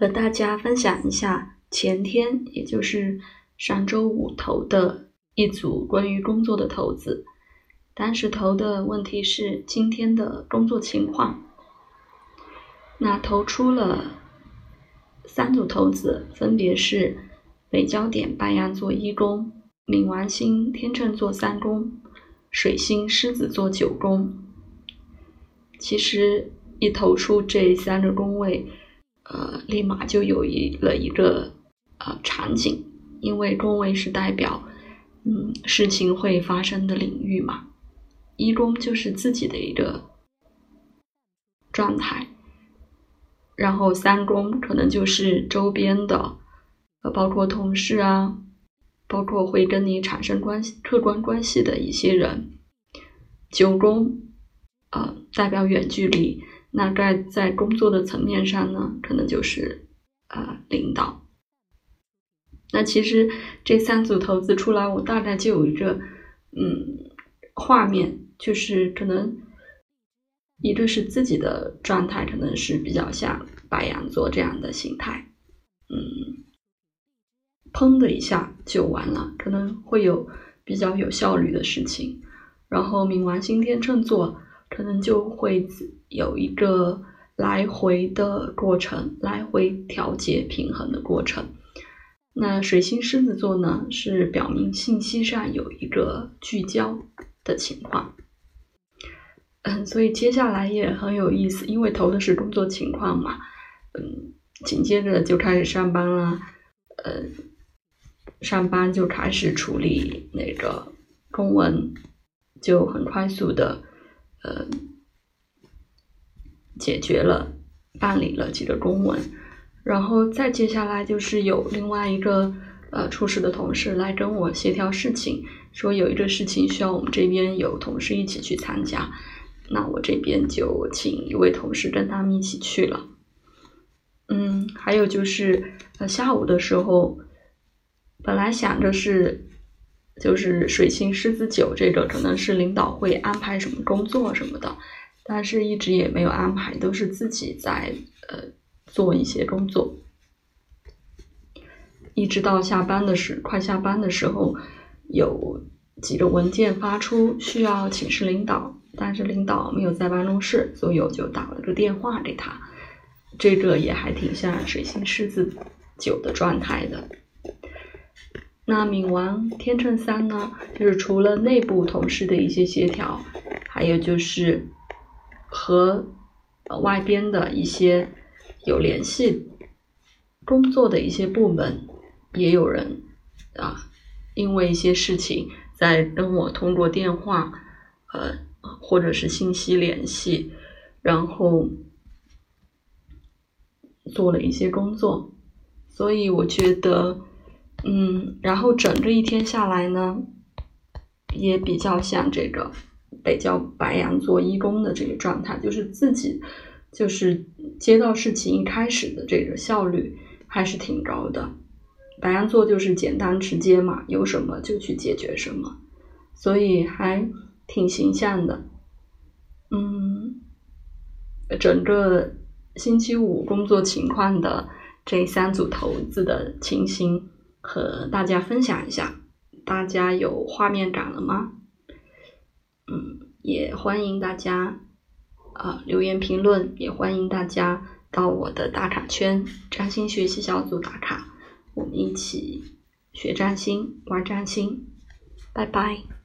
和大家分享一下前天，也就是上周五投的一组关于工作的投资。当时投的问题是今天的工作情况。那投出了三组投子，分别是北焦点白羊座一宫、冥王星天秤座三宫、水星狮子座九宫。其实一投出这三个宫位，呃，立马就有一了一个呃场景，因为宫位是代表嗯事情会发生的领域嘛，一宫就是自己的一个状态。然后三宫可能就是周边的，呃，包括同事啊，包括会跟你产生关系、客观关系的一些人。九宫，呃，代表远距离。那在在工作的层面上呢，可能就是呃领导。那其实这三组投资出来，我大概就有一个嗯画面，就是可能。一个是自己的状态，可能是比较像白羊座这样的形态，嗯，砰的一下就完了，可能会有比较有效率的事情。然后冥王星天秤座可能就会有一个来回的过程，来回调节平衡的过程。那水星狮子座呢，是表明信息上有一个聚焦的情况。嗯，所以接下来也很有意思，因为投的是工作情况嘛，嗯，紧接着就开始上班了，呃，上班就开始处理那个公文，就很快速的，呃，解决了，办理了几个公文，然后再接下来就是有另外一个呃处事的同事来跟我协调事情，说有一个事情需要我们这边有同事一起去参加。那我这边就请一位同事跟他们一起去了。嗯，还有就是呃下午的时候，本来想着是就是水星狮子九这个可能是领导会安排什么工作什么的，但是一直也没有安排，都是自己在呃做一些工作。一直到下班的时快下班的时候，有几个文件发出需要请示领导。但是领导没有在办公室，所以我就打了个电话给他。这个也还挺像水星狮子九的状态的。那冥王天秤三呢，就是除了内部同事的一些协调，还有就是和外边的一些有联系工作的一些部门，也有人啊，因为一些事情在跟我通过电话，呃。或者是信息联系，然后做了一些工作，所以我觉得，嗯，然后整个一天下来呢，也比较像这个北郊白羊座一宫的这个状态，就是自己就是接到事情一开始的这个效率还是挺高的。白羊座就是简单直接嘛，有什么就去解决什么，所以还。挺形象的，嗯，整个星期五工作情况的这三组投资的情形和大家分享一下，大家有画面感了吗？嗯，也欢迎大家啊留言评论，也欢迎大家到我的打卡圈占星学习小组打卡，我们一起学占星，玩占星，拜拜。